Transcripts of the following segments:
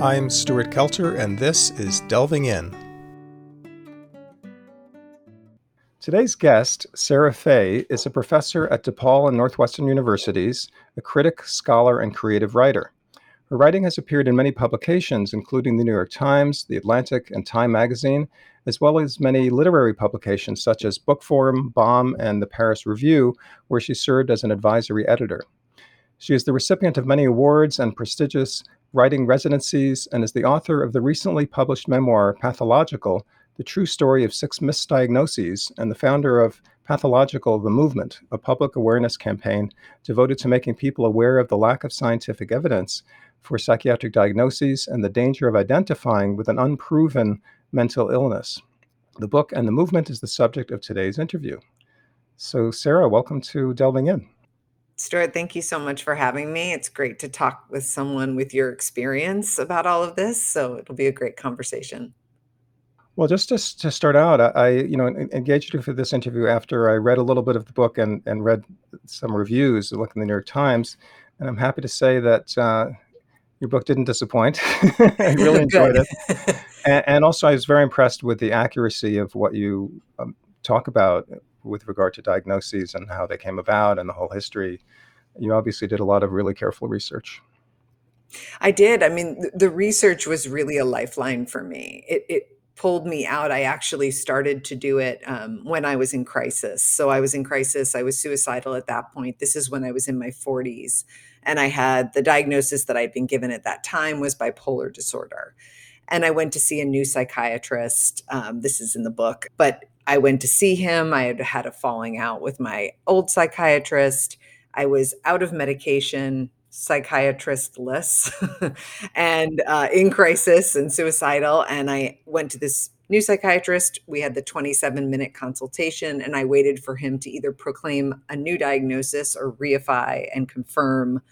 I'm Stuart Kelter, and this is Delving In. Today's guest, Sarah Fay, is a professor at DePaul and Northwestern Universities, a critic, scholar, and creative writer. Her writing has appeared in many publications, including the New York Times, The Atlantic, and Time magazine, as well as many literary publications such as Bookforum, Bomb, and the Paris Review, where she served as an advisory editor. She is the recipient of many awards and prestigious writing residencies and is the author of the recently published memoir, Pathological The True Story of Six Misdiagnoses, and the founder of Pathological The Movement, a public awareness campaign devoted to making people aware of the lack of scientific evidence for psychiatric diagnoses and the danger of identifying with an unproven mental illness. The book and the movement is the subject of today's interview. So, Sarah, welcome to Delving In. Stuart, thank you so much for having me. It's great to talk with someone with your experience about all of this. So it'll be a great conversation. Well, just to, to start out, I you know engaged you for this interview after I read a little bit of the book and, and read some reviews, look in the New York Times, and I'm happy to say that uh, your book didn't disappoint. I really enjoyed it, and, and, also I was very impressed with the accuracy of what you um, talk about with regard to diagnoses and how they came about and the whole history. You obviously did a lot of really careful research. I did. I mean, the research was really a lifeline for me. It, it pulled me out. I actually started to do it um, when I was in crisis. So I was in crisis. I was suicidal at that point. This is when I was in my 40s. And I had the diagnosis that I'd been given at that time was bipolar disorder. And I went to see a new psychiatrist. Um, this is in the book, but I went to see him. I had had a falling out with my old psychiatrist. I was out of medication, psychiatristless, and uh, in crisis and suicidal. And I went to this new psychiatrist. We had the 27 minute consultation, and I waited for him to either proclaim a new diagnosis or reify and confirm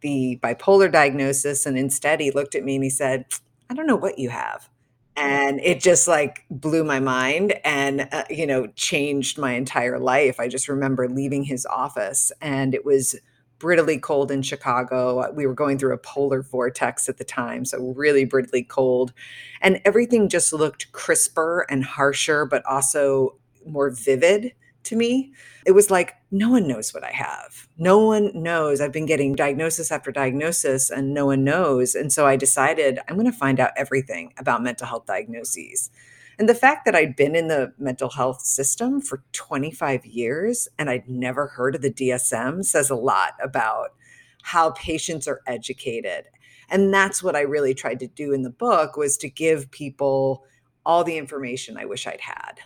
the bipolar diagnosis. And instead, he looked at me and he said, I don't know what you have and it just like blew my mind and uh, you know changed my entire life i just remember leaving his office and it was brittly cold in chicago we were going through a polar vortex at the time so really brittly cold and everything just looked crisper and harsher but also more vivid to me. It was like, no one knows what I have. No one knows. I've been getting diagnosis after diagnosis and no one knows. And so I decided I'm going to find out everything about mental health diagnoses. And the fact that I'd been in the mental health system for 25 years and I'd never heard of the DSM says a lot about how patients are educated. And that's what I really tried to do in the book was to give people all the information I wish I'd had.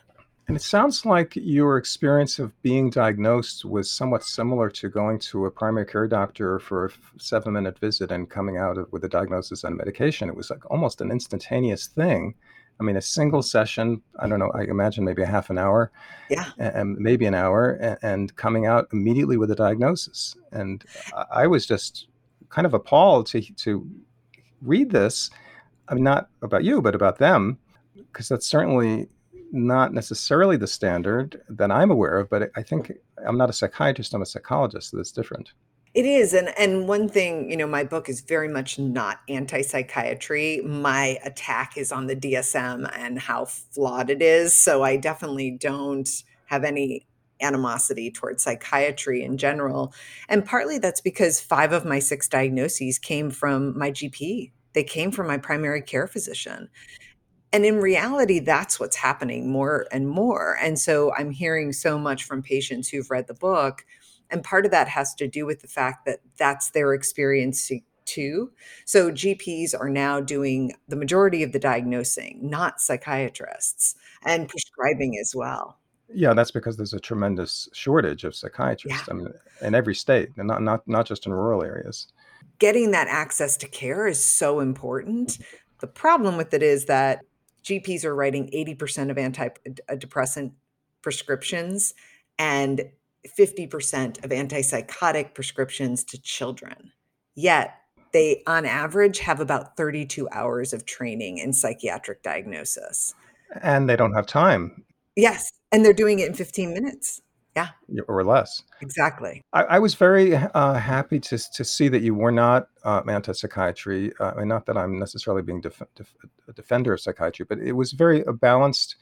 And it sounds like your experience of being diagnosed was somewhat similar to going to a primary care doctor for a seven minute visit and coming out with a diagnosis and medication. It was like almost an instantaneous thing. I mean, a single session, I don't know, I imagine maybe a half an hour, yeah, and maybe an hour, and coming out immediately with a diagnosis. And I was just kind of appalled to, to read this. I mean, not about you, but about them, because that's certainly not necessarily the standard that I'm aware of, but I think I'm not a psychiatrist, I'm a psychologist, so that's different. It is. And and one thing, you know, my book is very much not anti-psychiatry. My attack is on the DSM and how flawed it is. So I definitely don't have any animosity towards psychiatry in general. And partly that's because five of my six diagnoses came from my GP. They came from my primary care physician and in reality that's what's happening more and more. And so i'm hearing so much from patients who've read the book and part of that has to do with the fact that that's their experience too. So gps are now doing the majority of the diagnosing not psychiatrists and prescribing as well. Yeah that's because there's a tremendous shortage of psychiatrists yeah. i mean in every state and not, not not just in rural areas. Getting that access to care is so important. The problem with it is that GPs are writing 80% of antidepressant uh, prescriptions and 50% of antipsychotic prescriptions to children. Yet, they on average have about 32 hours of training in psychiatric diagnosis. And they don't have time. Yes, and they're doing it in 15 minutes. Yeah. Or less. Exactly. I, I was very uh, happy to, to see that you were not uh, anti psychiatry. Uh, and not that I'm necessarily being def- def- a defender of psychiatry, but it was very a balanced,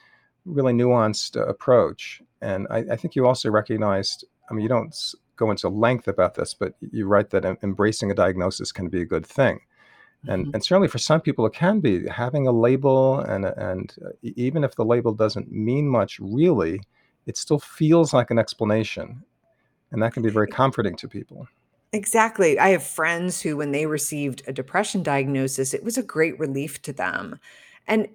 really nuanced uh, approach. And I, I, think you also recognized, I mean, you don't go into length about this, but you write that embracing a diagnosis can be a good thing. And, mm-hmm. and certainly for some people, it can be having a label, and, and uh, even if the label doesn't mean much really, it still feels like an explanation. And that can be very comforting to people. Exactly. I have friends who, when they received a depression diagnosis, it was a great relief to them. And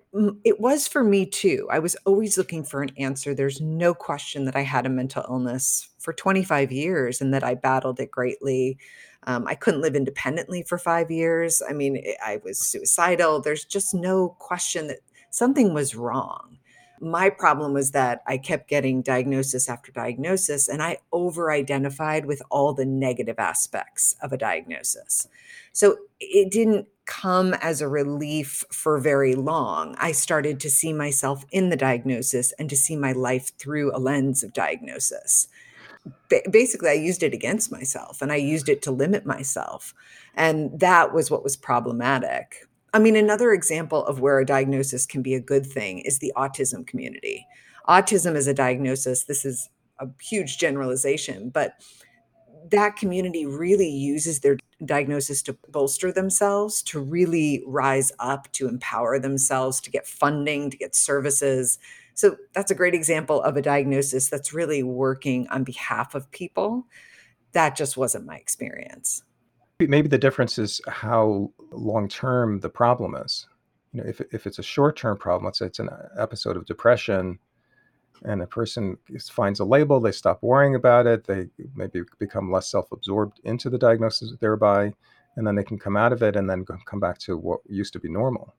it was for me too. I was always looking for an answer. There's no question that I had a mental illness for 25 years and that I battled it greatly. Um, I couldn't live independently for five years. I mean, I was suicidal. There's just no question that something was wrong. My problem was that I kept getting diagnosis after diagnosis, and I over identified with all the negative aspects of a diagnosis. So it didn't come as a relief for very long. I started to see myself in the diagnosis and to see my life through a lens of diagnosis. Ba- basically, I used it against myself and I used it to limit myself. And that was what was problematic. I mean, another example of where a diagnosis can be a good thing is the autism community. Autism is a diagnosis. This is a huge generalization, but that community really uses their diagnosis to bolster themselves, to really rise up, to empower themselves, to get funding, to get services. So that's a great example of a diagnosis that's really working on behalf of people. That just wasn't my experience. Maybe the difference is how long term the problem is. You know, if, if it's a short term problem, let's say it's an episode of depression, and a person finds a label, they stop worrying about it, they maybe become less self absorbed into the diagnosis thereby, and then they can come out of it and then come back to what used to be normal.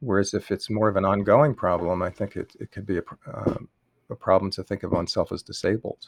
Whereas if it's more of an ongoing problem, I think it, it could be a, uh, a problem to think of oneself as disabled.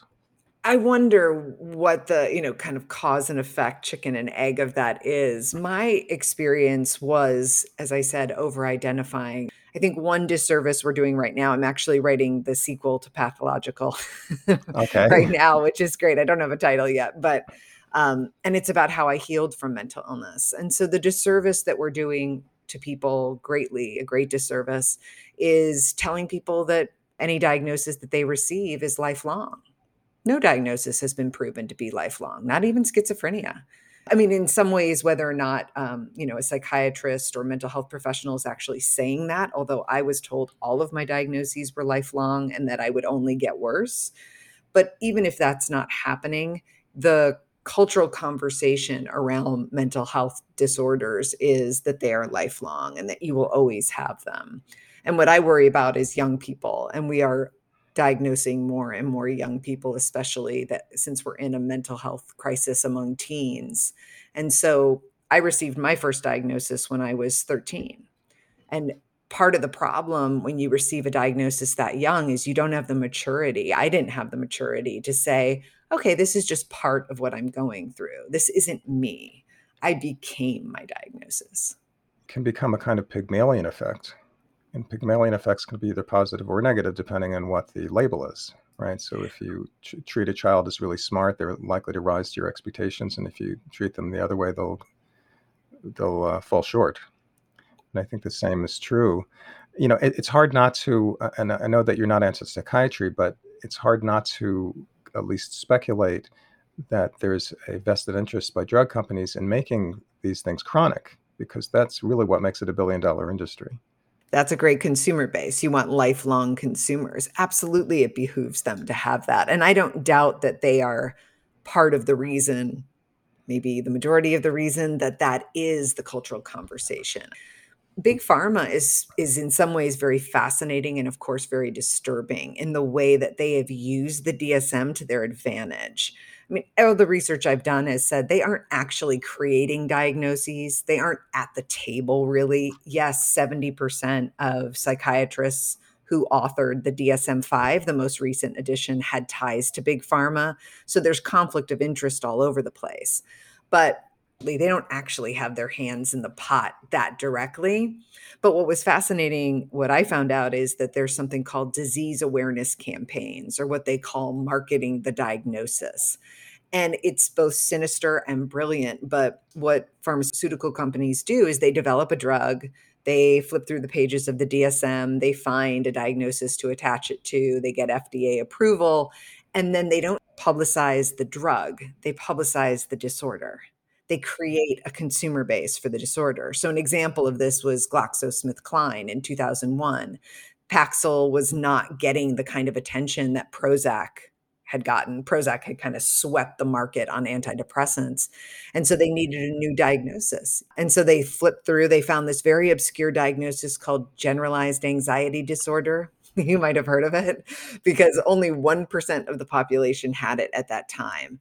I wonder what the, you know, kind of cause and effect chicken and egg of that is. My experience was, as I said, over identifying. I think one disservice we're doing right now, I'm actually writing the sequel to Pathological okay. right now, which is great. I don't have a title yet, but, um, and it's about how I healed from mental illness. And so the disservice that we're doing to people greatly, a great disservice, is telling people that any diagnosis that they receive is lifelong no diagnosis has been proven to be lifelong, not even schizophrenia. I mean, in some ways, whether or not um, you know a psychiatrist or mental health professional is actually saying that, although I was told all of my diagnoses were lifelong and that I would only get worse. But even if that's not happening, the cultural conversation around mental health disorders is that they are lifelong and that you will always have them. And what I worry about is young people, and we are diagnosing more and more young people, especially that since we're in a mental health crisis among teens. And so I received my first diagnosis when I was 13. And part of the problem when you receive a diagnosis that young is you don't have the maturity. I didn't have the maturity to say, okay, this is just part of what I'm going through. This isn't me. I became my diagnosis. Can become a kind of Pygmalion effect and Pygmalion effects can be either positive or negative depending on what the label is, right? So if you t- treat a child as really smart, they're likely to rise to your expectations, and if you treat them the other way, they'll they'll uh, fall short. And I think the same is true. You know, it, it's hard not to, and I know that you're not anti-psychiatry, but it's hard not to at least speculate that there's a vested interest by drug companies in making these things chronic, because that's really what makes it a billion-dollar industry that's a great consumer base. You want lifelong consumers. Absolutely, it behooves them to have that. And I don't doubt that they are part of the reason, maybe the majority of the reason, that that is the cultural conversation. Big pharma is is in some ways very fascinating and of course very disturbing in the way that they have used the DSM to their advantage. I mean, all the research I've done has said they aren't actually creating diagnoses. They aren't at the table, really. Yes, 70% of psychiatrists who authored the DSM 5, the most recent edition, had ties to big pharma. So there's conflict of interest all over the place. But They don't actually have their hands in the pot that directly. But what was fascinating, what I found out is that there's something called disease awareness campaigns, or what they call marketing the diagnosis. And it's both sinister and brilliant. But what pharmaceutical companies do is they develop a drug, they flip through the pages of the DSM, they find a diagnosis to attach it to, they get FDA approval, and then they don't publicize the drug, they publicize the disorder. They create a consumer base for the disorder. So, an example of this was GlaxoSmithKline in 2001. Paxil was not getting the kind of attention that Prozac had gotten. Prozac had kind of swept the market on antidepressants. And so they needed a new diagnosis. And so they flipped through, they found this very obscure diagnosis called generalized anxiety disorder. You might have heard of it because only 1% of the population had it at that time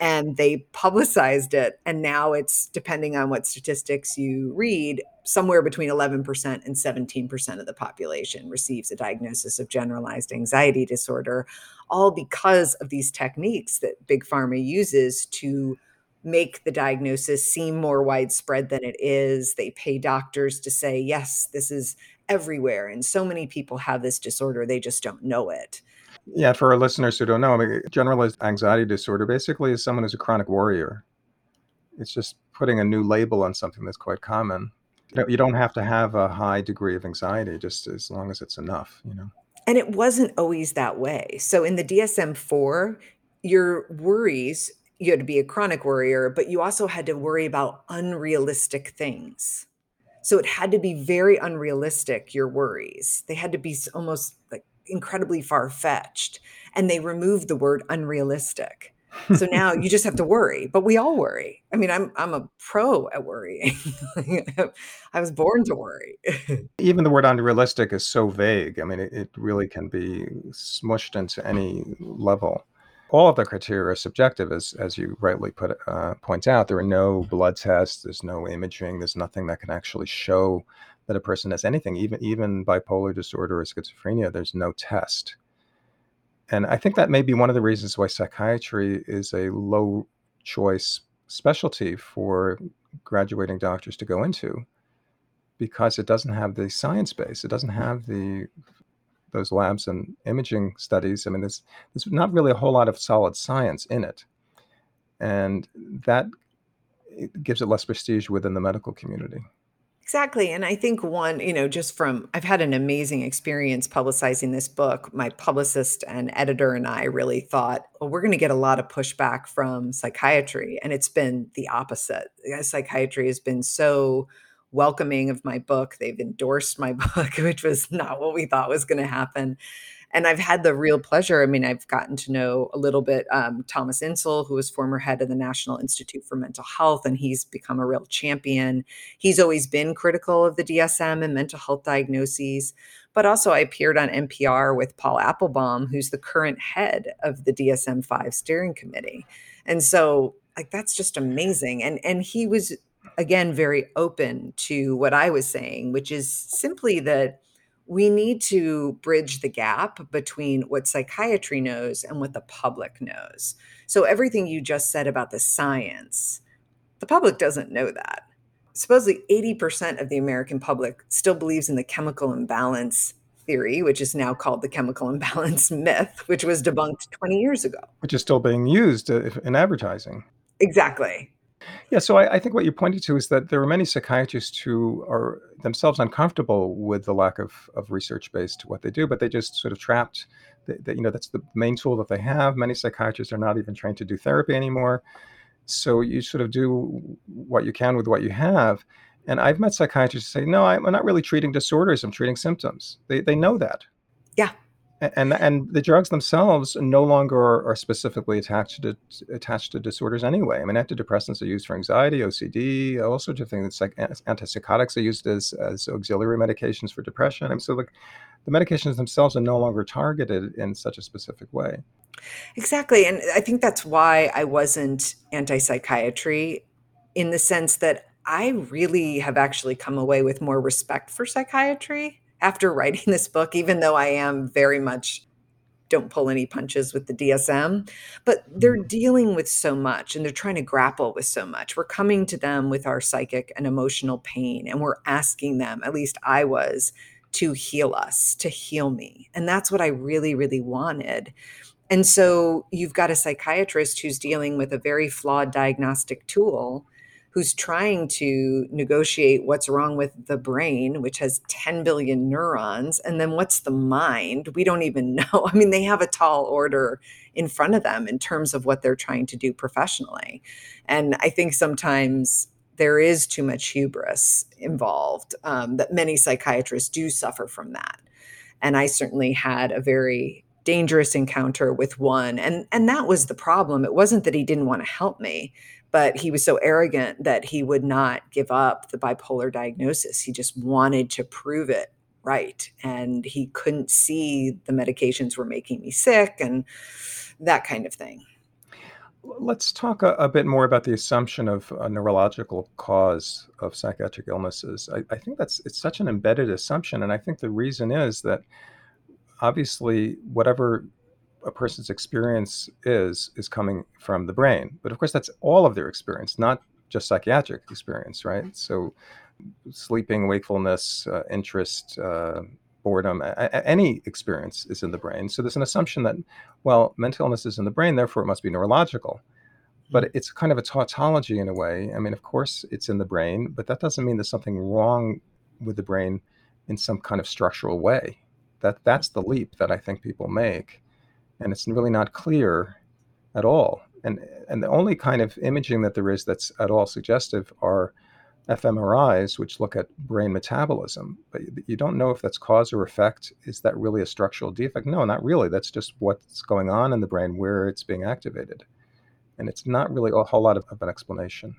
and they publicized it and now it's depending on what statistics you read somewhere between 11% and 17% of the population receives a diagnosis of generalized anxiety disorder all because of these techniques that big pharma uses to make the diagnosis seem more widespread than it is. They pay doctors to say yes this is everywhere and so many people have this disorder they just don't know it yeah, for our listeners who don't know, I mean, generalized anxiety disorder basically is someone who's a chronic worrier. It's just putting a new label on something that's quite common. You don't have to have a high degree of anxiety, just as long as it's enough, you know. And it wasn't always that way. So in the DSM 4, your worries, you had to be a chronic worrier, but you also had to worry about unrealistic things. So it had to be very unrealistic, your worries. They had to be almost like incredibly far fetched and they removed the word unrealistic. So now you just have to worry, but we all worry. I mean, I'm I'm a pro at worrying. I was born to worry. Even the word unrealistic is so vague. I mean, it, it really can be smushed into any level. All of the criteria are subjective, as as you rightly put uh, point out. There are no blood tests. There's no imaging. There's nothing that can actually show that a person has anything, even even bipolar disorder or schizophrenia. There's no test, and I think that may be one of the reasons why psychiatry is a low choice specialty for graduating doctors to go into, because it doesn't have the science base. It doesn't mm-hmm. have the those labs and imaging studies. I mean, there's there's not really a whole lot of solid science in it, and that gives it less prestige within the medical community. Exactly. And I think one, you know, just from I've had an amazing experience publicizing this book. My publicist and editor and I really thought, well, we're going to get a lot of pushback from psychiatry. And it's been the opposite. Psychiatry has been so welcoming of my book. They've endorsed my book, which was not what we thought was going to happen and I've had the real pleasure. I mean, I've gotten to know a little bit um, Thomas Insel, who was former head of the National Institute for Mental Health, and he's become a real champion. He's always been critical of the DSM and mental health diagnoses. But also, I appeared on NPR with Paul Appelbaum, who's the current head of the DSM 5 steering committee. And so, like, that's just amazing. And, and he was, again, very open to what I was saying, which is simply that we need to bridge the gap between what psychiatry knows and what the public knows. So, everything you just said about the science, the public doesn't know that. Supposedly, 80% of the American public still believes in the chemical imbalance theory, which is now called the chemical imbalance myth, which was debunked 20 years ago. Which is still being used uh, in advertising. Exactly. Yeah, so I, I, think what you pointed to is that there are many psychiatrists who are themselves uncomfortable with the lack of, of research based to what they do, but they just sort of trapped. That you know that's the main tool that they have. Many psychiatrists are not even trained to do therapy anymore, so you sort of do what you can with what you have. And I've met psychiatrists say, "No, I'm not really treating disorders. I'm treating symptoms." They they know that. Yeah, and and the drugs themselves no longer are, are, specifically attached to attached to disorders anyway. I mean, antidepressants are used for anxiety, OCD, all sorts of things. It's like antipsychotics are used as as auxiliary medications for depression. I mean, so like the medications themselves are no longer targeted in such a specific way. Exactly, and I think that's why I wasn't anti-psychiatry, in the sense that I really have actually come away with more respect for psychiatry after writing this book, even though I am very much don't pull any punches with the DSM, but they're Mhm. dealing with so much and they're trying to grapple with so much. We're coming to them with our psychic and emotional pain, and we're asking them, at least I was, to heal us, to heal me. And that's what I really, really wanted. And so you've got a psychiatrist who's dealing with a very flawed diagnostic tool who's trying to negotiate what's wrong with the brain, which has 10 billion neurons, and then what's the mind? We don't even know. I mean, they have a tall order in front of them in terms of what they're trying to do professionally. And I think sometimes there is too much hubris involved, um, that many psychiatrists do suffer from that. And I certainly had a very dangerous encounter with one and and that was the problem it wasn't that he didn't want to help me but he was so arrogant that he would not give up the bipolar diagnosis he just wanted to prove it right and he couldn't see the medications were making me sick and that kind of thing Let's talk a, a bit more about the assumption of a neurological cause of psychiatric illnesses. I, I think that's it's such an embedded assumption, and I think the reason is that obviously whatever a person's experience is is coming from the brain. But of course that's all of their experience not just psychiatric experience right? So sleeping wakefulness uh, interest uh, boredom a- a- any experience is in the brain. So there's an assumption that well mental illness is in the brain therefore it must be neurological. But it's kind of a tautology in a way. I mean of course it's in the brain but that doesn't mean there's something wrong with the brain in some kind of structural way. That that's the leap that I think people make, and it's really not clear at all. And and the only kind of imaging that there is that's at all suggestive are fMRIs, which look at brain metabolism. But you don't know if that's cause or effect. Is that really a structural defect? No, not really. That's just what's going on in the brain where it's being activated. And it's not really a whole lot of, of an explanation.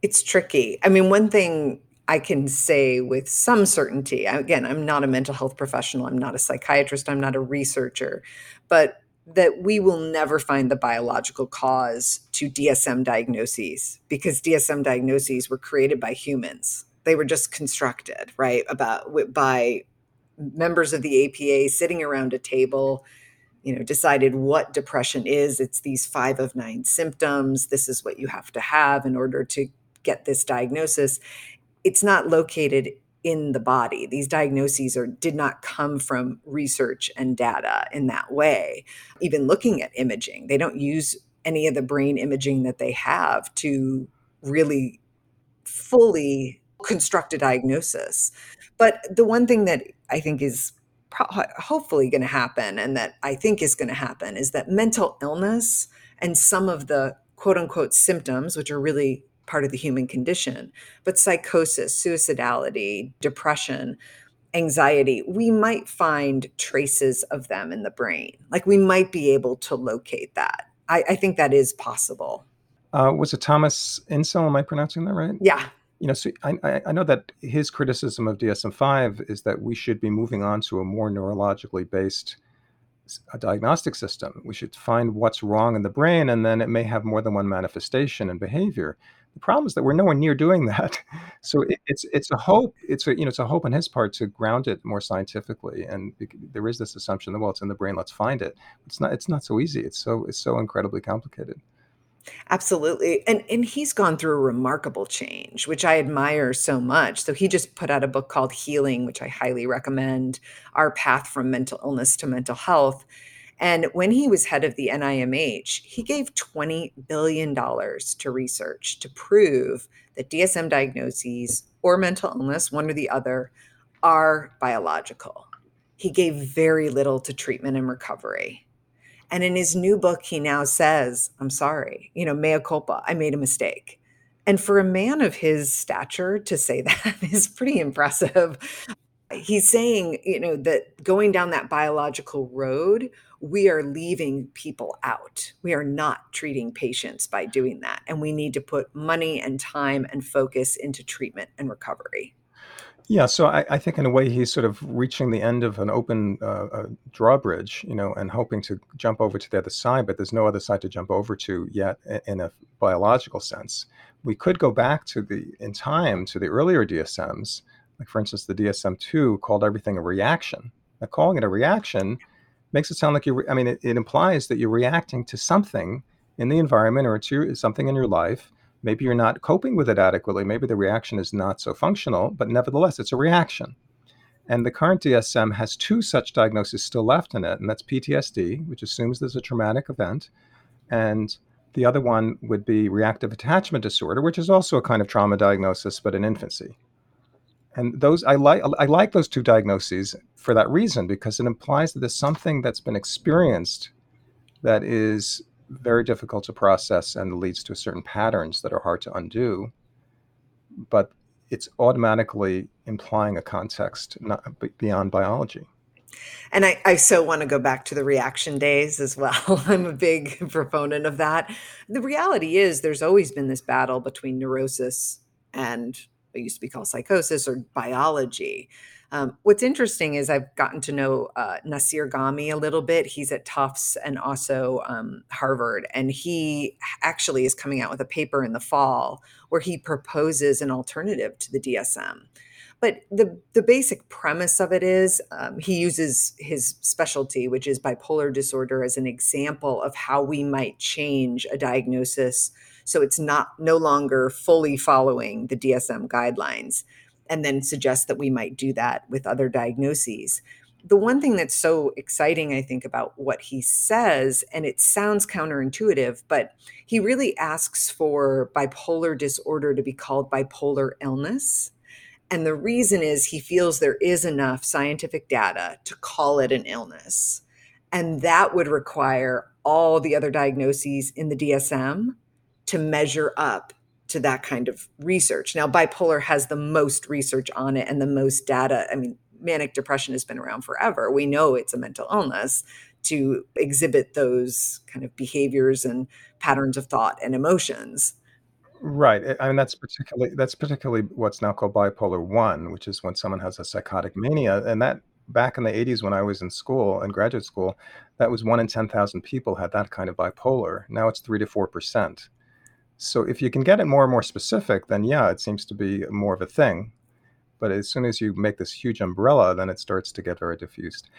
It's tricky. I mean, one thing I can say with some certainty, again, I'm not a mental health professional, I'm not a psychiatrist, I'm not a researcher, but that we will never find the biological cause to DSM diagnoses because DSM diagnoses were created by humans. They were just constructed, right? About by members of the APA sitting around a table, you know, decided what depression is. It's these five of nine symptoms. This is what you have to have in order to get this diagnosis it's not located in the body. These diagnoses are did not come from research and data in that way. Even looking at imaging, they don't use any of the brain imaging that they have to really fully construct a diagnosis. But the one thing that I think is pro- hopefully going to happen and that I think is going to happen is that mental illness and some of the quote unquote symptoms, which are really part of the human condition. But psychosis, suicidality, depression, anxiety, we might find traces of them in the brain. Like we might be able to locate that. I, I think that is possible. Uh, was it Thomas Insel? Am I pronouncing that right? Yeah. You know, so I, I know that his criticism of DSM 5 is that we should be moving on to a more neurologically based a diagnostic system. We should find what's wrong in the brain, and then it may have more than one manifestation and behavior. The problem is that we're nowhere near doing that. So it, it's it's a hope. It's a you know it's a hope on his part to ground it more scientifically. And there is this assumption that well, it's in the brain. Let's find it. It's not. It's not so easy. It's so it's so incredibly complicated. Absolutely. And and he's gone through a remarkable change, which I admire so much. So he just put out a book called Healing, which I highly recommend, Our Path from Mental Illness to Mental Health. And when he was head of the NIMH, he gave $20 billion to research to prove that DSM diagnoses or mental illness, one or the other, are biological. He gave very little to treatment and recovery. And in his new book, he now says, I'm sorry, you know, mea culpa, I made a mistake. And for a man of his stature to say that is pretty impressive. He's saying, you know, that going down that biological road we are leaving people out. We are not treating patients by doing that. And we need to put money and time and focus into treatment and recovery. Yeah, so I, I think in a way he's sort of reaching the end of an open uh, drawbridge, you know, and hoping to jump over to the other side, but there's no other side to jump over to yet in a biological sense. We could go back to the in time to the earlier DSMs, like for instance, the DSM-2 called everything a reaction. Now, calling it a reaction makes it sound like you. I mean, it, it implies that you're reacting to something in the environment or to something in your life. Maybe you're not coping with it adequately. Maybe the reaction is not so functional, but nevertheless, it's a reaction. And the current DSM has two such diagnoses still left in it, and that's PTSD, which assumes there's a traumatic event, and the other one would be reactive attachment disorder, which is also a kind of trauma diagnosis, but in infancy. And those I like I like those two diagnoses for that reason because it implies that there's something that's been experienced that is very difficult to process and leads to certain patterns that are hard to undo. But it's automatically implying a context not beyond biology. And I, I so want to go back to the reaction days as well. I'm a big proponent of that. The reality is, there's always been this battle between neurosis and what used to be called psychosis or biology. Um, what's interesting is I've gotten to know uh, Nassir Ghaemi a little bit. He's at Tufts and also um, Harvard, and he actually is coming out with a paper in the fall where he proposes an alternative to the DSM. But the the basic premise of it is um, he uses his specialty, which is bipolar disorder, as an example of how we might change a diagnosis so it's not no longer fully following the DSM guidelines and then suggest that we might do that with other diagnoses. The one thing that's so exciting, I think, about what he says, and it sounds counterintuitive, but he really asks for bipolar disorder to be called bipolar illness. And the reason is he feels there is enough scientific data to call it an illness. And that would require all the other diagnoses in the DSM to measure up to that kind of research. Now, bipolar has the most research on it and the most data. I mean, manic depression has been around forever. We know it's a mental illness to exhibit those kind of behaviors and patterns of thought and emotions. Right. I mean, that's particularly that's particularly what's now called bipolar one, which is when someone has a psychotic mania, and that back in the 80s when I was in school and graduate school, that was one in 10,000 people had that kind of bipolar. Now it's three to four percent. So if you can get it more and more specific, then yeah, it seems to be more of a thing. But as soon as you make this huge umbrella, then it starts to get very diffused.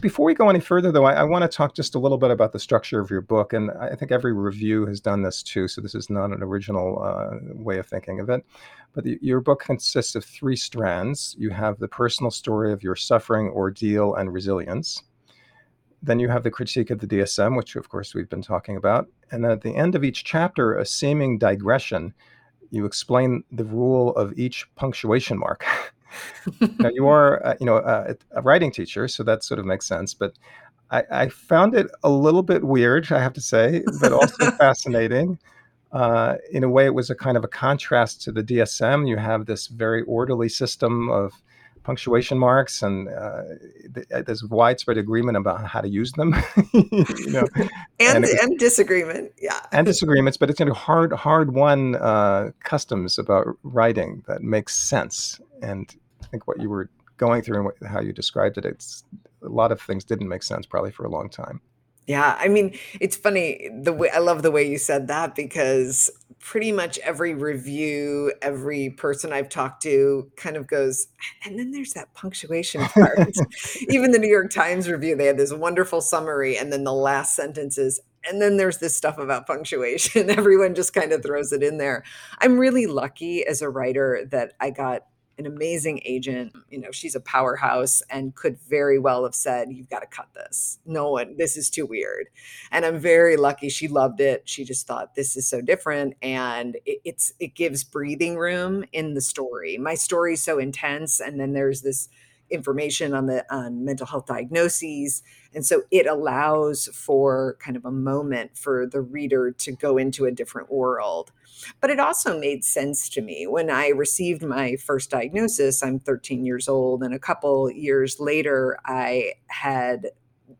Before we go any further, though, I, I want to talk just a little bit about the structure of your book. And I think every review has done this too. So this is not an original uh, way of thinking of it. But the, your book consists of three strands. You have the personal story of your suffering, ordeal, and resilience. Then you have the critique of the DSM, which of course we've been talking about. And then at the end of each chapter, a seeming digression, you explain the rule of each punctuation mark. now you are, uh, you know, uh, a writing teacher, so that sort of makes sense. But I, I, found it a little bit weird, I have to say, but also fascinating. Uh, in a way, it was a kind of a contrast to the DSM. You have this very orderly system of punctuation marks, and uh, uh, there's widespread agreement about how to use them. you know, and and, was, and, disagreement, yeah, and disagreements. But it's kind of hard, hard won uh, customs about writing that makes sense. And I think what you were going through and what, how you described it, it's a lot of things didn't make sense probably for a long time. Yeah, I mean, it's funny the way I love the way you said that because pretty much every review, every person I've talked to kind of goes, and then there's that punctuation part. Even the New York Times review, they had this wonderful summary, and then the last sentence is, and then there's this stuff about punctuation. Everyone just kind of throws it in there. I'm really lucky as a writer that I got an amazing agent. You know, she's a powerhouse and could very well have said, You've got to cut this. No one, this is too weird. And I'm very lucky she loved it. She just thought this is so different. And it, it's it gives breathing room in the story. My story is so intense. And then there's this information on the on mental health diagnoses and so it allows for kind of a moment for the reader to go into a different world but it also made sense to me when I received my first diagnosis. I'm 13 years old, and a couple years later, I had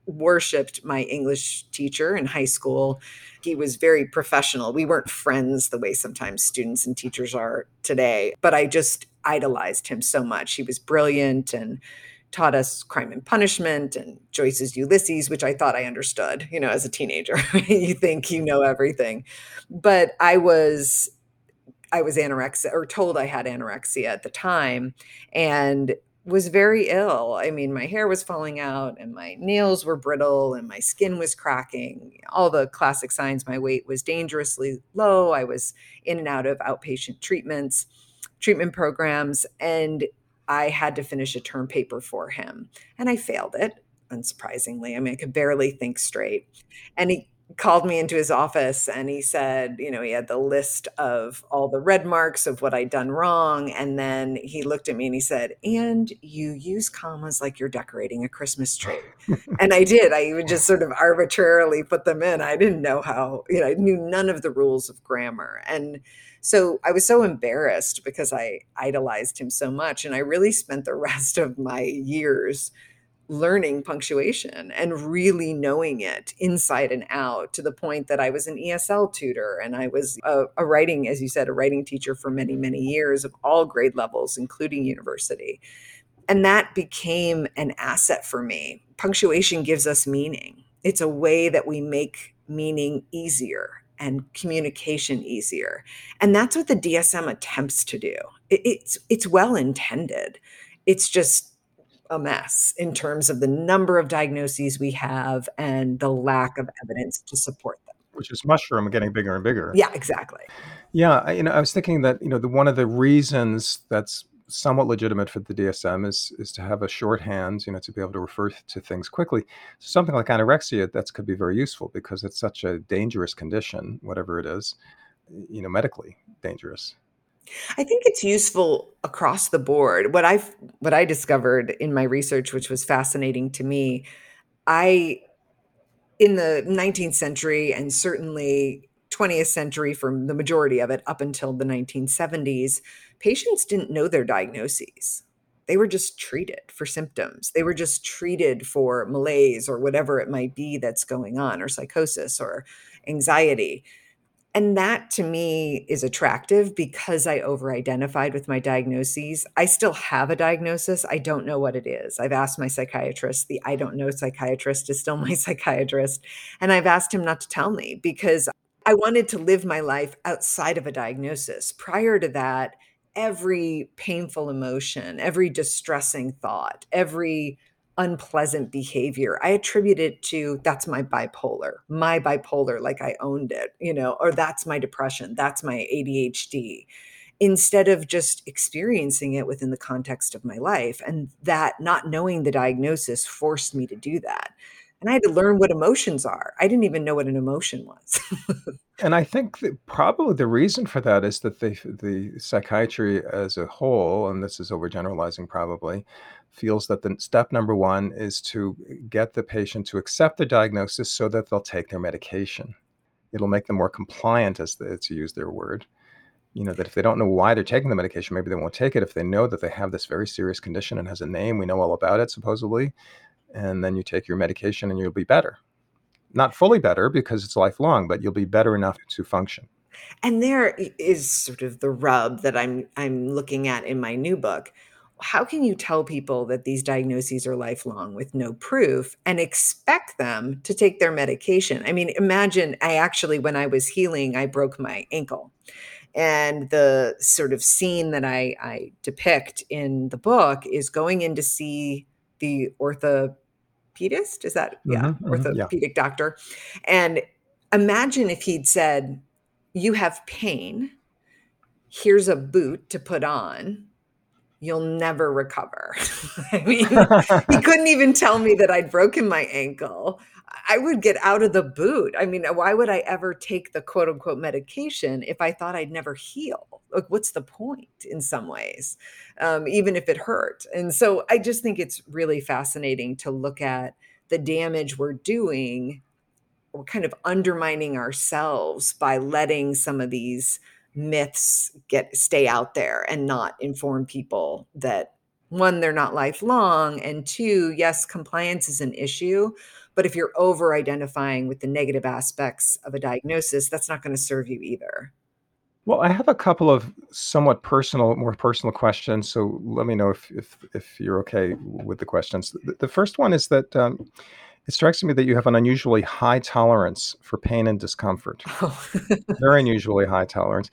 worshiped my English teacher in high school. He was very professional. We weren't friends the way sometimes students and teachers are today, but I just idolized him so much. He was brilliant and taught us crime and punishment and Joyce's Ulysses, which I thought I understood, you know, as a teenager. you think you know everything. But I was I was anorexia or told I had anorexia at the time and was very ill. I mean, my hair was falling out and my nails were brittle and my skin was cracking. All the classic signs. My weight was dangerously low. I was in and out of outpatient treatments, treatment programs, and I had to finish a term paper for him. And I failed it, unsurprisingly. I mean, I could barely think straight. And he called me into his office and he said, you know, he had the list of all the red marks of what I'd done wrong. And then he looked at me and he said, and you use commas like you're decorating a Christmas tree. and I did. I would just sort of arbitrarily put them in. I didn't know how, you know, I knew none of the rules of grammar. And so I was so embarrassed because I idolized him so much. And I really spent the rest of my years learning punctuation and really knowing it inside and out to the point that I was an ESL tutor and I was a, a, writing, as you said, a writing teacher for many, many years of all grade levels, including university. And that became an asset for me. Punctuation gives us meaning, it's a way that we make meaning easier and communication easier. And that's what the DSM attempts to do. It, it's, it's well intended. It's just a mess in terms of the number of diagnoses we have and the lack of evidence to support them. Which is mushroom getting bigger and bigger. Yeah, exactly. Yeah, I, you know, I was thinking that you know the one of the reasons that's somewhat legitimate for the DSM is is to have a shorthand, you know, to be able to refer to things quickly. So something like anorexia that could be very useful because it's such a dangerous condition, whatever it is, you know, medically dangerous. I think it's useful across the board. What I've what I discovered in my research, which was fascinating to me, I in the 19th century and certainly 20th century from the majority of it up until the 1970s, patients didn't know their diagnoses. They were just treated for symptoms. They were just treated for malaise or whatever it might be that's going on, or psychosis or anxiety and that to me is attractive because I over identified with my diagnoses. I still have a diagnosis. I don't know what it is. I've asked my psychiatrist. The I don't know psychiatrist is still my psychiatrist. And I've asked him not to tell me because I wanted to live my life outside of a diagnosis. Prior to that, every painful emotion, every distressing thought, every unpleasant behavior. I attribute it to that's my bipolar, my bipolar, like I owned it, you know, or that's my depression, that's my ADHD, instead of just experiencing it within the context of my life. And that not knowing the diagnosis forced me to do that. And I had to learn what emotions are. I didn't even know what an emotion was. and I think that probably the reason for that is that the the psychiatry as a whole, and this is overgeneralizing probably, feels that the step number one is to get the patient to accept the diagnosis so that they'll take their medication. It'll make them more compliant, as the, to use their word. You know, that if they don't know why they're taking the medication, maybe they won't take it. If they know that they have this very serious condition and has a name, we know all about it, supposedly, and then you take your medication and you'll be better. Not fully better because it's lifelong, but you'll be better enough to function. And there is sort of the rub that I'm I'm looking at in my new book how can you tell people that these diagnoses are lifelong with no proof and expect them to take their medication? I mean, imagine I actually, when I was healing, I broke my ankle. And the sort of scene that I, I depict in the book is going in to see the orthopedist. Is that, mm-hmm, yeah, mm-hmm, orthopedic yeah. doctor. And imagine if he'd said, You have pain, here's a boot to put on you'll never recover. I mean, he couldn't even tell me that I'd broken my ankle. I would get out of the boot. I mean, why would I ever take the quote unquote medication if I thought I'd never heal? Like, what's the point in some ways, um, even if it hurt? And so I just think it's really fascinating to look at the damage we're doing. We're kind of undermining ourselves by letting some of these myths get stay out there and not inform people that one they're not lifelong and two yes compliance is an issue but if you're over identifying with the negative aspects of a diagnosis that's not going to serve you either. Well i have a couple of somewhat personal more personal questions so let me know if if, if you're okay with the questions. The, the first one is that um, it strikes me that you have an unusually high tolerance for pain and discomfort. Oh. Very unusually high tolerance.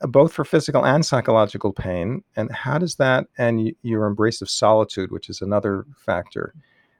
Uh, both for physical and psychological pain. And how does that and your embrace of solitude, which is another factor,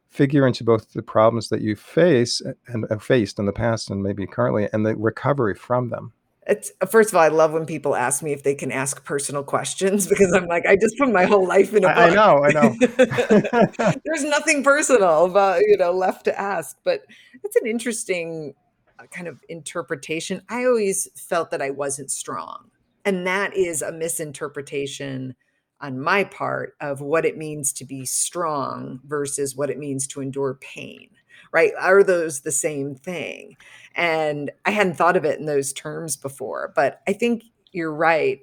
figure into both the problems that you face uh, and have faced in the past and maybe currently and the recovery from them? It's first of all, I love when people ask me if they can ask personal questions because I'm like, I just put my whole life in a book. I, know, I know. There's nothing personal about, you know, left to ask. But it's an interesting uh, kind of interpretation. I always felt that I wasn't strong. And that is a misinterpretation on my part of what it means to be strong versus what it means to endure pain right are those the same thing? And i hadn't thought of it in those terms before but i think you're right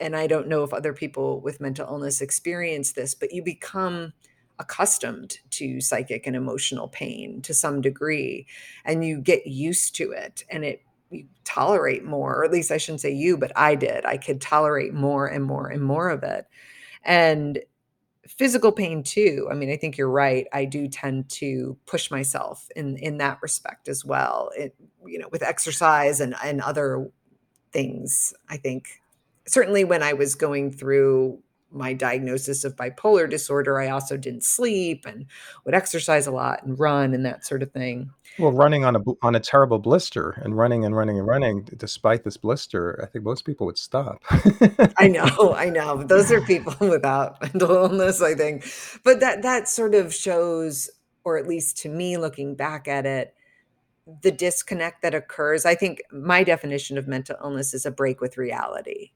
and i don't know if other people with mental illness experience this but you become accustomed to psychic and emotional pain to some degree and you get used to it and it you tolerate more or at least i shouldn't say you but i did i could tolerate more and more and more of it. And physical pain too i mean i think you're right i do tend to push myself in in that respect as well it you know with exercise and and other things i think. Certainly when i was going through my diagnosis of bipolar disorder, I also didn't sleep and would exercise a lot and run and that sort of thing. Well, running on a on a terrible blister and running and running and running despite this blister, I think most people would stop. I know, I know. Those are people without mental illness, I think. But that that sort of shows, or at least to me, looking back at it, the disconnect that occurs. I think my definition of mental illness is a break with reality.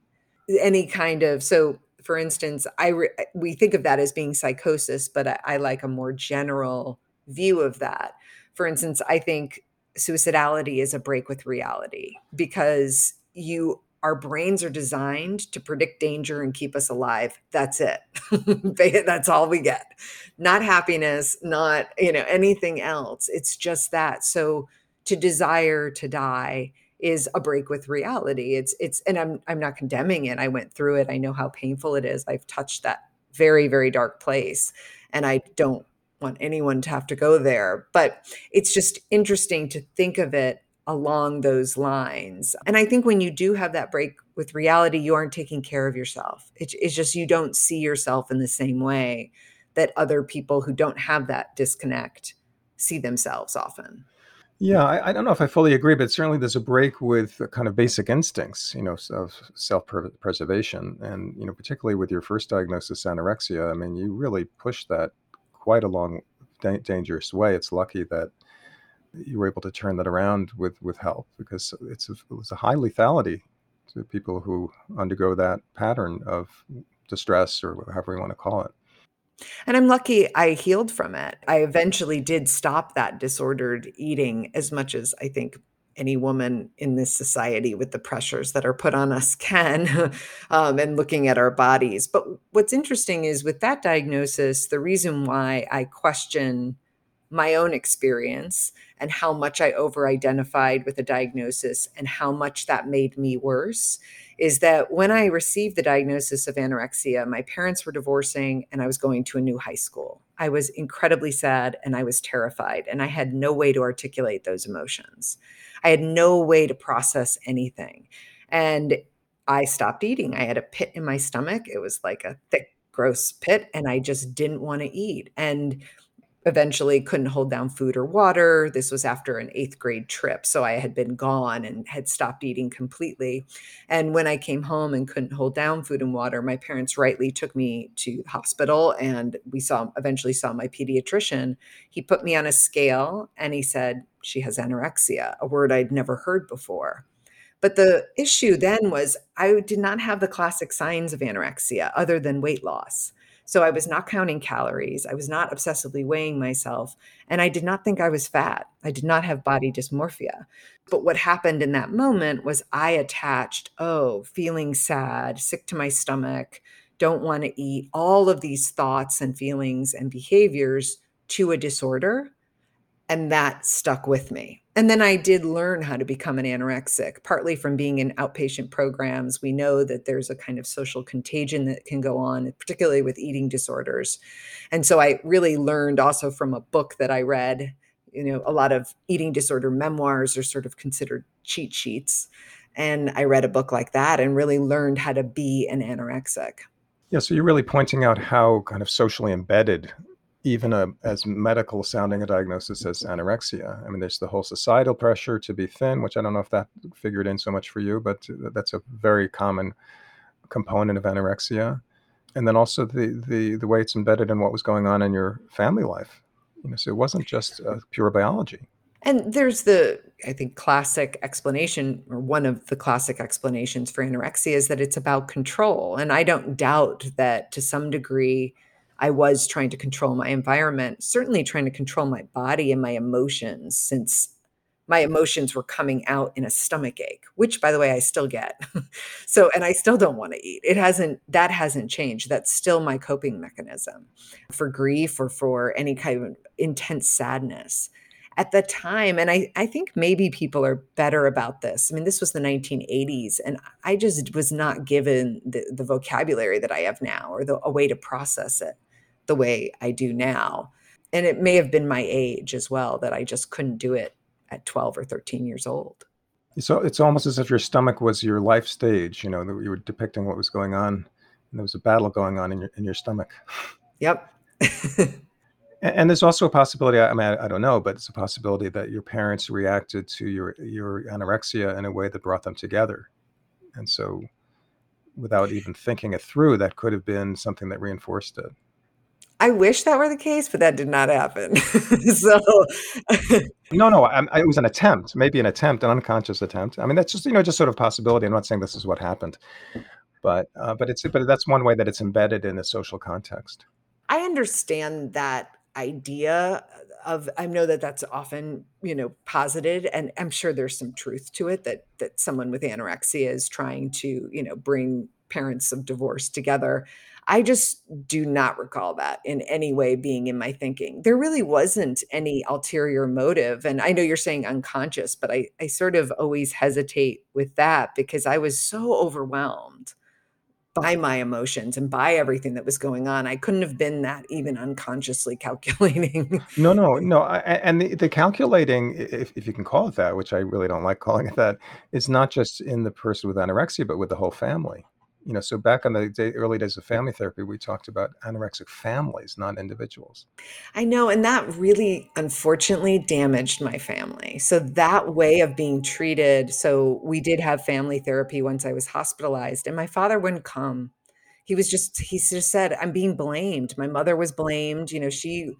Any kind of so for instance, I re- we think of that as being psychosis, but I, I like a more general view of that. For instance, I think suicidality is a break with reality because you our brains are designed to predict danger and keep us alive. That's it. That's all we get. Not happiness not you know anything else. It's just that. So to desire to die is a break with reality. It's it's and I'm I'm not condemning it. I went through it. I know how painful it is. I've touched that very very dark place and I don't want anyone to have to go there, but it's just interesting to think of it along those lines. And I think when you do have that break with reality, you aren't taking care of yourself. It's, it's just you don't see yourself in the same way that other people who don't have that disconnect see themselves often. Yeah, I, I don't know if I fully agree, but certainly there's a break with kind of basic instincts, you know, of self-preservation, and you know, particularly with your first diagnosis, anorexia. I mean, you really pushed that quite a long, da- dangerous way. It's lucky that you were able to turn that around with with help because it's a, it was a high lethality to people who undergo that pattern of distress or however you want to call it. And I'm lucky I healed from it. I eventually did stop that disordered eating as much as I think any woman in this society with the pressures that are put on us can um, and looking at our bodies. But what's interesting is with that diagnosis, the reason why I question my own experience and how much I over identified with the diagnosis and how much that made me worse is that when I received the diagnosis of anorexia, my parents were divorcing and I was going to a new high school. I was incredibly sad and I was terrified, and I had no way to articulate those emotions. I had no way to process anything. And I stopped eating. I had a pit in my stomach. It was like a thick, gross pit, and I just didn't want to eat. And eventually couldn't hold down food or water. This was after an eighth grade trip. So I had been gone and had stopped eating completely. And when I came home and couldn't hold down food and water, my parents rightly took me to hospital and we saw eventually saw my pediatrician. He put me on a scale and he said, she has anorexia, a word I'd never heard before. But the issue then was I did not have the classic signs of anorexia other than weight loss. So I was not counting calories. I was not obsessively weighing myself. And I did not think I was fat. I did not have body dysmorphia. But what happened in that moment was I attached, oh, feeling sad, sick to my stomach, don't want to eat, all of these thoughts and feelings and behaviors to a disorder. And that stuck with me. And then I did learn how to become an anorexic, partly from being in outpatient programs. We know that there's a kind of social contagion that can go on, particularly with eating disorders. And so I really learned also from a book that I read. You know, a lot of eating disorder memoirs are sort of considered cheat sheets. And I read a book like that and really learned how to be an anorexic. Yeah, so you're really pointing out how kind of socially embedded even a, as medical sounding a diagnosis as anorexia. I mean, there's the whole societal pressure to be thin, which I don't know if that figured in so much for you, but that's a very common component of anorexia. And then also the, the, the way it's embedded in what was going on in your family life. You know, so it wasn't just uh, pure biology. And there's the, I think, classic explanation, or one of the classic explanations for anorexia is that it's about control. And I don't doubt that to some degree, I was trying to control my environment, certainly trying to control my body and my emotions, since my emotions were coming out in a stomach ache, which by the way, I still get. so, and I still don't want to eat. It hasn't, that hasn't changed. That's still my coping mechanism for grief or for any kind of intense sadness at the time and I, I think maybe people are better about this i mean this was the 1980s and i just was not given the, the vocabulary that i have now or the, a way to process it the way i do now and it may have been my age as well that i just couldn't do it at 12 or 13 years old so it's almost as if your stomach was your life stage you know that you were depicting what was going on and there was a battle going on in your in your stomach yep And there's also a possibility. I mean, I, I don't know, but it's a possibility that your parents reacted to your your anorexia in a way that brought them together, and so, without even thinking it through, that could have been something that reinforced it. I wish that were the case, but that did not happen. so, no, no, I, it was an attempt, maybe an attempt, an unconscious attempt. I mean, that's just you know just sort of possibility. I'm not saying this is what happened, but uh, but it's but that's one way that it's embedded in a social context. I understand that idea of I know that that's often, you know, posited and I'm sure there's some truth to it that that someone with anorexia is trying to, you know, bring parents of divorce together. I just do not recall that in any way being in my thinking. There really wasn't any ulterior motive. And I know you're saying unconscious, but I, I sort of always hesitate with that because I was so overwhelmed by my emotions and by everything that was going on. I couldn't have been that even unconsciously calculating. No, no, no. I, and the, the calculating, if, if you can call it that, which I really don't like calling it that, is not just in the person with anorexia, but with the whole family you know so back in the day, early days of family therapy we talked about anorexic families not individuals. I know and that really unfortunately damaged my family. So that way of being treated so we did have family therapy once i was hospitalized and my father wouldn't come. He was just he just said i'm being blamed. My mother was blamed you know she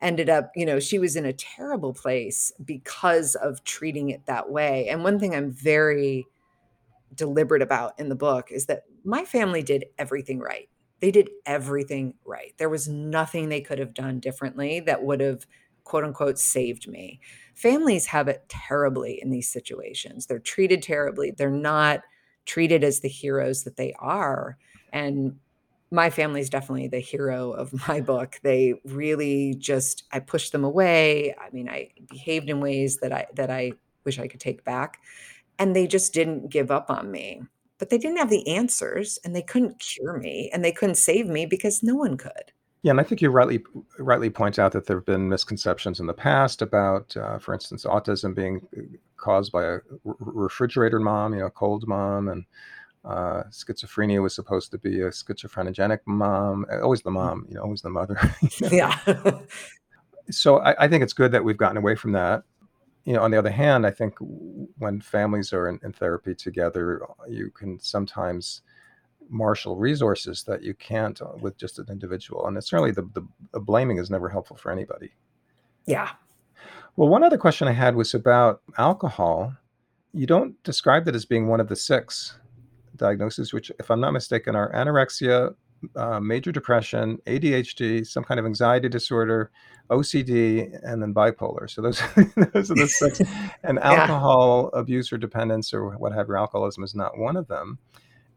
ended up you know she was in a terrible place because of treating it that way. And one thing i'm very deliberate about in the book is that my family did everything right. They did everything right. There was nothing they could have done differently that would have, quote unquote, saved me. Families have it terribly in these situations. They're treated terribly. They're not treated as the heroes that they are. And my family is definitely the hero of my book. They really just I pushed them away. I mean, I behaved in ways that I that I wish I could take back and they just didn't give up on me. But they didn't have the answers and they couldn't cure me and they couldn't save me because no one could. Yeah, and I think you rightly rightly point out that there have been misconceptions in the past about, uh, for instance, autism being uh, caused by a refrigerator mom, you know, cold mom, and uh, schizophrenia was supposed to be a schizophrenogenic mom. Uh, always the mom, you know, always the mother. you know? Yeah. so I, I, think it's good that we've gotten away from that you know, on the other hand, I think when families are in, in therapy together, you can sometimes marshal resources that you can't uh, with just an individual. And it's certainly the, the, the blaming is never helpful for anybody. Yeah. Well, one other question I had was about alcohol. You don't describe it as being one of the six diagnoses, which, if I'm not mistaken, are anorexia, uh, major depression, ADHD, some kind of anxiety disorder, OCD, and then bipolar. So those those are the six. And alcohol yeah. abuse or dependence or what have you, alcoholism is not one of them.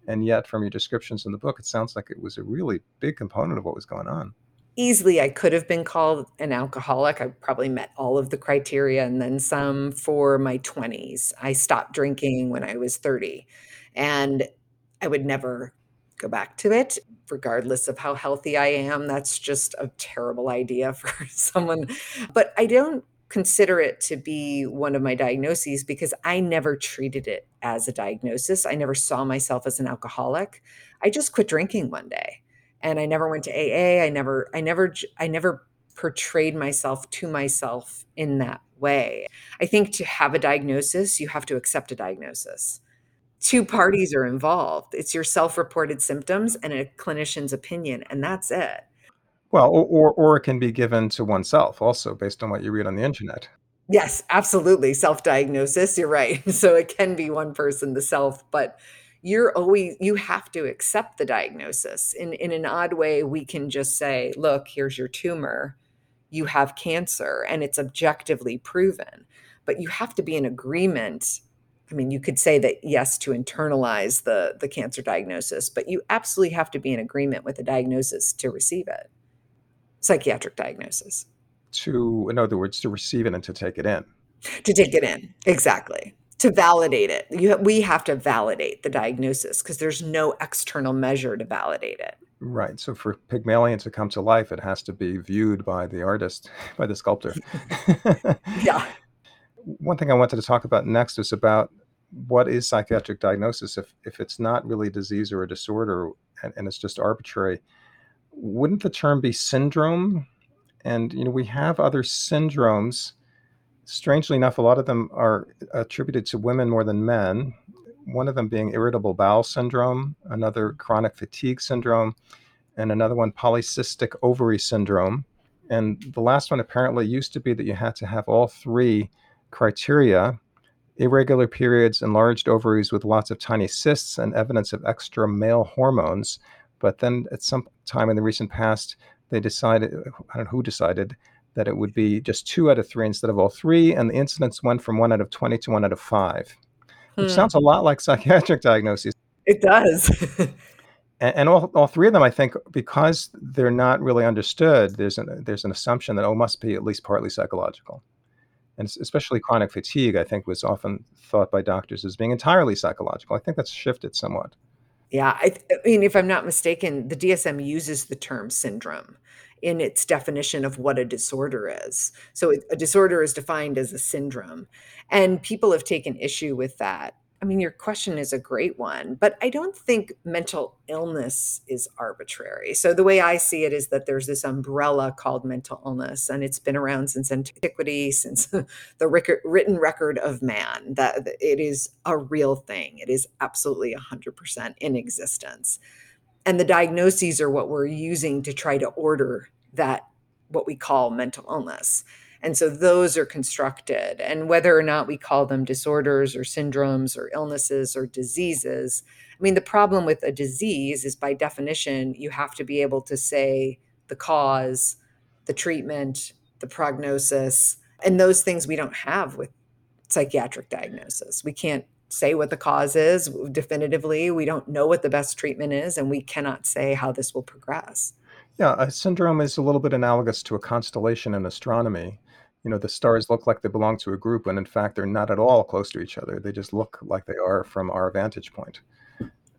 And yet, from your descriptions in the book, it sounds like it was a really big component of what was going on. Easily, I could have been called an alcoholic. I probably met all of the criteria and then some for my 20s. I stopped drinking when I was 30. And I would never go back to it, regardless of how healthy I am. That's just a terrible idea for someone. But I don't consider it to be one of my diagnoses because I never treated it as a diagnosis. I never saw myself as an alcoholic. I just quit drinking one day and I never went to AA. I never, I never, I never portrayed myself to myself in that way. I think to have a diagnosis, you have to accept a diagnosis. Two parties are involved. It's your self-reported symptoms and a clinician's opinion, and that's it. Well, or, or, or it can be given to oneself also based on what you read on the internet. Yes, absolutely. Self-diagnosis, you're right. So it can be one person, the self, but you're always you have to accept the diagnosis. In in an odd way, we can just say, look, here's your tumor. You have cancer and it's objectively proven. But you have to be in agreement I mean, you could say that yes to internalize the the cancer diagnosis, but you absolutely have to be in agreement with the diagnosis to receive it. Psychiatric diagnosis. To, in other words, to receive it and to take it in. To take it in, exactly. To validate it, you, we have to validate the diagnosis because there's no external measure to validate it. Right. So for Pygmalion to come to life, it has to be viewed by the artist, by the sculptor. yeah. One thing I wanted to talk about next is about what is psychiatric diagnosis if, if it's not really disease or a disorder and, and it's just arbitrary? Wouldn't the term be syndrome? And you know we have other syndromes. Strangely enough a lot of them are attributed to women more than men. One of them being irritable bowel syndrome another chronic fatigue syndrome and another one polycystic ovary syndrome. And the last one apparently used to be that you had to have all three criteria irregular periods, enlarged ovaries with lots of tiny cysts, and evidence of extra male hormones. But then at some time in the recent past, they decided, I don't know who decided, that it would be just two out of three instead of all three. And the incidence went from one out of 20 to one out of five, which hmm. sounds a lot like psychiatric diagnoses. It does. and, and all, all three of them, I think, because they're not really understood, there's an, there's an assumption that, oh, must be at least partly psychological and especially chronic fatigue, I think was often thought by doctors as being entirely psychological. I think that's shifted somewhat. Yeah, I, I, mean, if I'm not mistaken, the DSM uses the term syndrome in its definition of what a disorder is. So a disorder is defined as a syndrome, and people have taken issue with that. I mean, your question is a great one, but I don't think mental illness is arbitrary. So, the way I see it is that there's this umbrella called mental illness, and it's been around since antiquity, since the written record of man, that it is a real thing. It is absolutely 100% in existence. And the diagnoses are what we're using to try to order that, what we call mental illness. And so those are constructed. And whether or not we call them disorders or syndromes or illnesses or diseases, I mean, the problem with a disease is by definition, you have to be able to say the cause, the treatment, the prognosis, and those things we don't have with psychiatric diagnosis. We can't say what the cause is definitively. We don't know what the best treatment is, and we cannot say how this will progress. Yeah, a syndrome is a little bit analogous to a constellation in astronomy. You know the stars look like they belong to a group when in fact they're not at all close to each other. They just look like they are from our vantage point.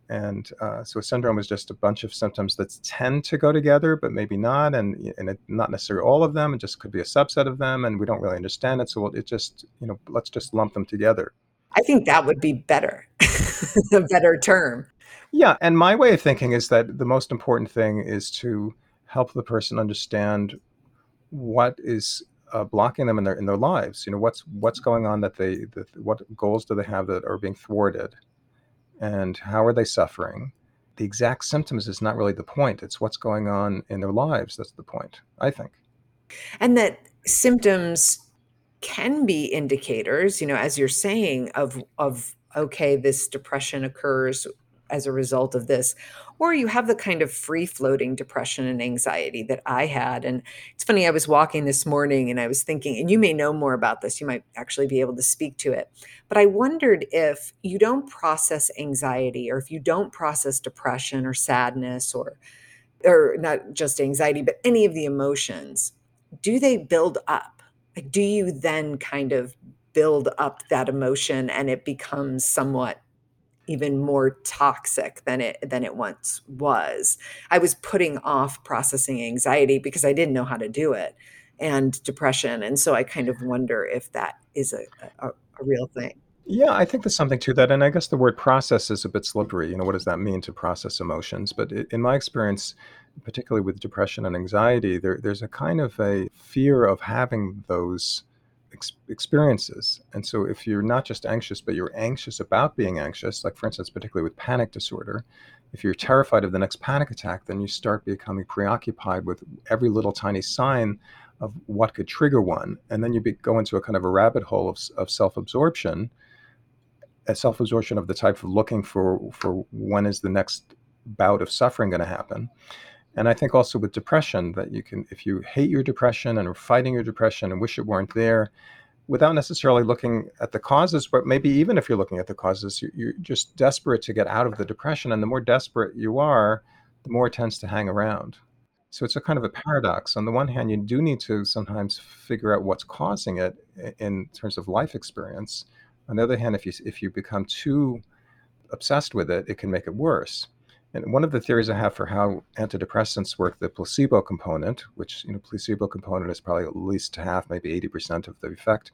and uh, so a syndrome is just a bunch of symptoms that tend to go together but maybe not and, and it, not necessarily all of them it just could be a subset of them and we don't really understand it so it just you know let's just lump them together. I think that would be better a better term. Yeah and my way of thinking is that the most important thing is to help the person understand what is uh, blocking them in their in their lives. You know, what's what's going on that they that, what goals do they have that are being thwarted, and how are they suffering? The exact symptoms is not really the point. It's what's going on in their lives that's the point. I think, and that symptoms can be indicators. You know, as you're saying of of okay, this depression occurs as a result of this or you have the kind of free floating depression and anxiety that I had. And it's funny, I was walking this morning and I was thinking, and you may know more about this, you might actually be able to speak to it. But I wondered if you don't process anxiety or if you don't process depression or sadness or or not just anxiety, but any of the emotions, do they build up? Like, do you then kind of build up that emotion and it becomes somewhat even more toxic than it than it once was. I was putting off processing anxiety because I didn't know how to do it. and depression. And so I kind of wonder if that is a, a, a real thing. Yeah, I think there's something to that. And I guess the word process is a bit slippery. You know, what does that mean to process emotions? But in my experience, particularly with depression and anxiety, there, there's a kind of a fear of having those ex- experiences. And so if you're not just anxious, but you're anxious about being anxious, like for instance, particularly with panic disorder, if you're terrified of the next panic attack, then you start becoming preoccupied with every little tiny sign of what could trigger one. And then you be, go into a kind of a rabbit hole of, of self absorption, a self absorption of the type of looking for, for when is the next bout of suffering going to happen. And I think also with depression that you can, if you hate your depression and are fighting your depression and wish it weren't there, without necessarily looking at the causes, but maybe even if you're looking at the causes, you're just desperate to get out of the depression. And the more desperate you are, the more it tends to hang around. So it's a kind of a paradox. On the one hand, you do need to sometimes figure out what's causing it in terms of life experience. On the other hand, if you if you become too obsessed with it, it can make it worse. And one of the theories I have for how antidepressants work, the placebo component, which you know, placebo component is probably at least half, maybe 80% of the effect,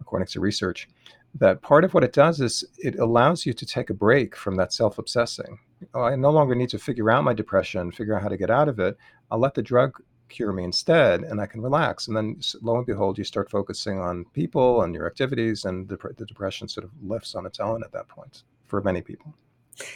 according to research, that part of what it does is it allows you to take a break from that self-obsessing. Oh, I no longer need to figure out my depression, figure out how to get out of it. I'll let the drug cure me instead, and I can relax. And then, lo and behold, you start focusing on people and your activities, and the, the depression sort of lifts on its own at that point for many people.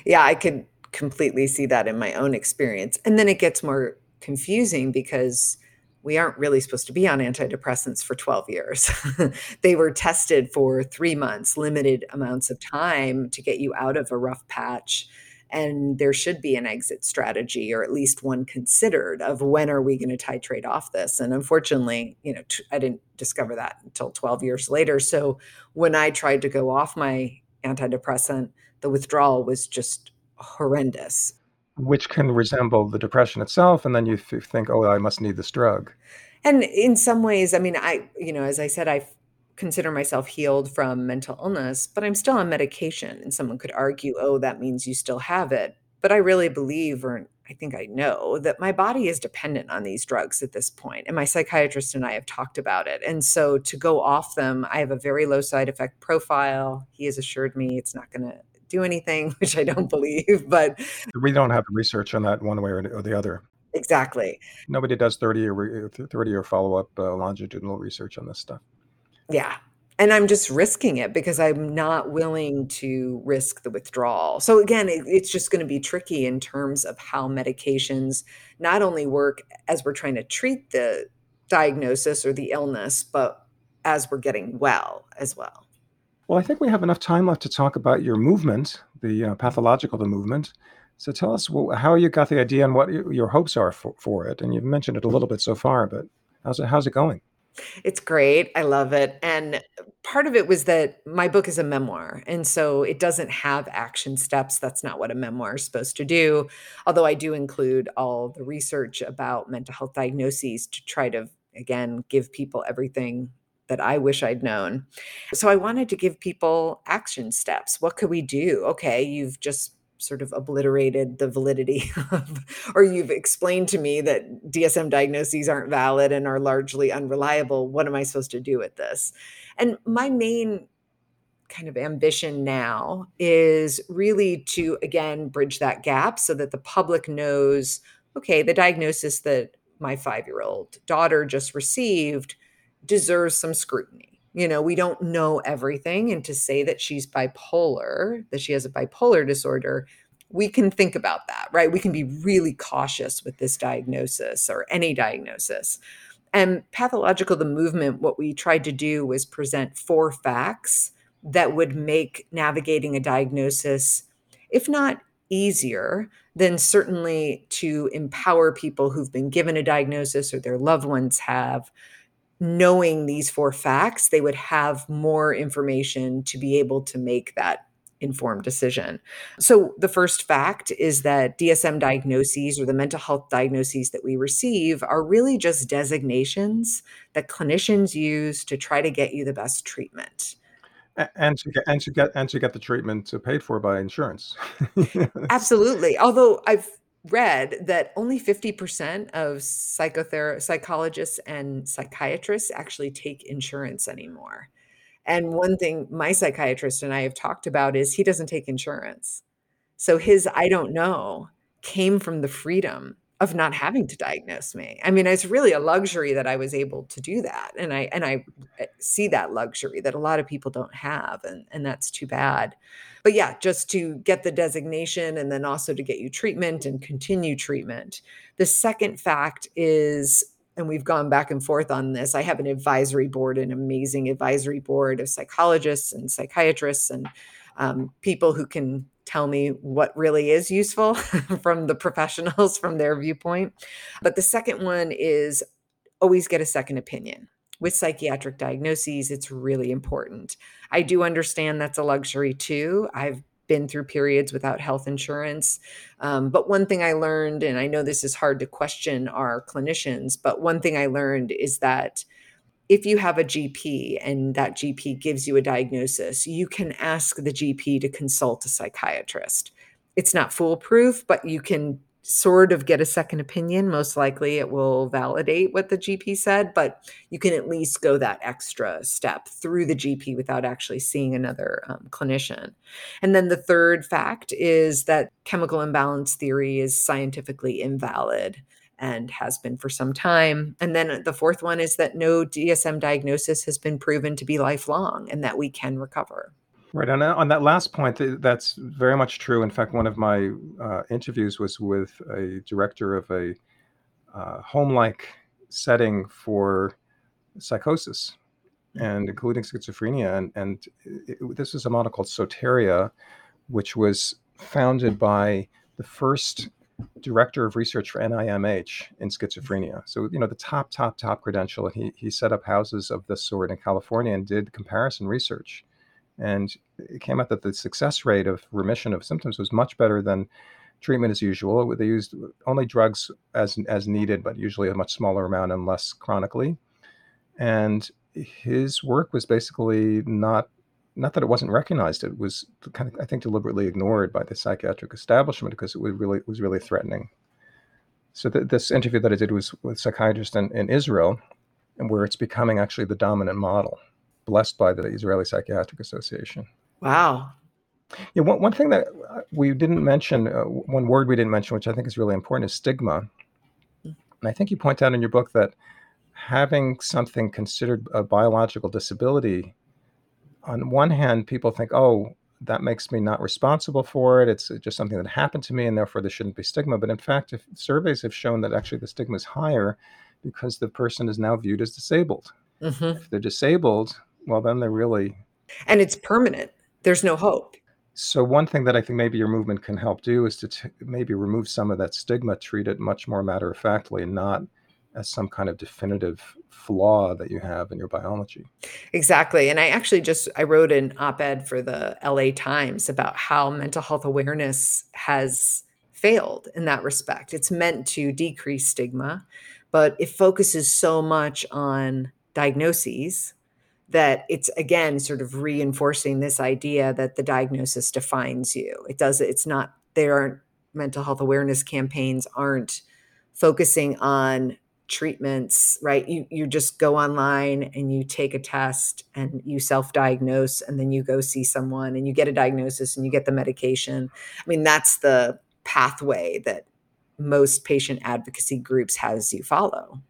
Yeah, I could completely see that in my own experience. And then it gets more confusing because we aren't really supposed to be on antidepressants for 12 years. they were tested for three months, limited amounts of time to get you out of a rough patch. And there should be an exit strategy, or at least one considered, of when are we going to titrate off this. And unfortunately, you know, I didn't discover that until 12 years later. So when I tried to go off my antidepressant, the withdrawal was just horrendous. Which can resemble the depression itself. And then you think, oh, I must need this drug. And in some ways, I mean, I, you know, as I said, I consider myself healed from mental illness, but I'm still on medication. And someone could argue, oh, that means you still have it. But I really believe, or I think I know, that my body is dependent on these drugs at this point. And my psychiatrist and I have talked about it. And so to go off them, I have a very low side effect profile. He has assured me it's not going to do anything, which I don't believe. But we don't have research on that one way or the other. Exactly. Nobody does 30 year, 30 year follow up uh, longitudinal research on this stuff. Yeah. And I'm just risking it because I'm not willing to risk the withdrawal. So, again, it, it's just going to be tricky in terms of how medications not only work as we're trying to treat the diagnosis or the illness, but as we're getting well as well. Well, I think we have enough time left to talk about your movement, the uh, pathological the movement. So tell us well, how you got the idea and what your hopes are for, for it. And you've mentioned it a little bit so far, but how's it, how's it going? It's great. I love it. And part of it was that my book is a memoir. And so it doesn't have action steps. That's not what a memoir is supposed to do. Although I do include all the research about mental health diagnoses to try to, again, give people everything that I wish I'd known. So I wanted to give people action steps. What could we do? Okay, you've just sort of obliterated the validity of, or you've explained to me that DSM diagnoses aren't valid and are largely unreliable. What am I supposed to do with this? And my main kind of ambition now is really to again bridge that gap so that the public knows okay, the diagnosis that my five year old daughter just received deserves some scrutiny. You know, we don't know everything. And to say that she's bipolar, that she has a bipolar disorder, we can think about that, right? We can be really cautious with this diagnosis or any diagnosis. And pathological the movement, what we tried to do was present four facts that would make navigating a diagnosis, if not easier, then certainly to empower people who've been given a diagnosis or their loved ones have knowing these four facts, they would have more information to be able to make that informed decision. So, the first fact is that DSM diagnoses or the mental health diagnoses that we receive are really just designations that clinicians use to try to get you the best treatment. And to get and to get and to get the treatment paid for by insurance. Absolutely. Although I've read that only 50% of psychother- psychologists and psychiatrists actually take insurance anymore. And one thing my psychiatrist and I have talked about is he doesn't take insurance. So his I don't know came from the freedom of not having to diagnose me. I mean, it's really a luxury that I was able to do that. And I and I eh, see that luxury that a lot of people don't have and and that's too bad. But yeah, just to get the designation and then also to get you treatment and continue treatment. The second fact is and we've gone back and forth on this. I have an advisory board, an amazing advisory board of psychologists and psychiatrists and um, people who can tell me what really is useful from the professionals from their viewpoint. But the second one is always get a second opinion. With psychiatric diagnoses, it's really important. I do understand that's a luxury too. I've been through periods without health insurance. Um, but one thing I learned, and I know this is hard to question our clinicians, but one thing I learned is that if you have a GP and that GP gives you a diagnosis, you can ask the GP to consult a psychiatrist. It's not foolproof, but you can sort of get a second opinion. Most likely it will validate what the GP said, but you can at least go that extra step through the GP without actually seeing another um, clinician. And then the third fact is that chemical imbalance theory is scientifically invalid and has been for some time. And then the fourth one is that no DSM diagnosis has been proven to be lifelong and that we can recover. Right. And on that last point, that's very much true. In fact, one of my uh, interviews was with a director of a uh, home like setting for psychosis and including schizophrenia. And, and it, this is a model called Soteria, which was founded by the first director of research for NIMH in schizophrenia. So, you know, the top, top, top credential. He, he set up houses of this sort in California and did comparison research and it came out that the success rate of remission of symptoms was much better than treatment as usual. They used only drugs as as needed, but usually a much smaller amount and less chronically. And his work was basically not not that it wasn't recognized; it was kind of I think deliberately ignored by the psychiatric establishment because it was really it was really threatening. So th- this interview that I did was with psychiatrists in, in Israel, and where it's becoming actually the dominant model blessed by the Israeli Psychiatric Association. Wow. Yeah, one, one thing that uh, we didn't mention, uh, one word we didn't mention, which I think is really important, is stigma. And I think you point out in your book that having something considered a biological disability, on one hand, people think, oh, that makes me not responsible for it. It's just something that happened to me, and therefore there shouldn't be stigma. But in fact, if surveys have shown that actually the stigma is higher because the person is now viewed as disabled. Mm-hmm. If they're disabled, well, then they're really. And it's permanent. There's no hope. So, one thing that I think maybe your movement can help do is to t- maybe remove some of that stigma, treat it much more matter of factly, and not as some kind of definitive flaw that you have in your biology. Exactly. And I actually just I wrote an op-ed for the LA Times about how mental health awareness has failed in that respect. It's meant to decrease stigma, but it focuses so much on diagnoses that it's again sort of reinforcing this idea that the diagnosis defines you. It does it's not there aren't mental health awareness campaigns aren't focusing on treatments, right? You you just go online and you take a test and you self-diagnose and then you go see someone and you get a diagnosis and you get the medication. I mean, that's the pathway that most patient advocacy groups has you follow.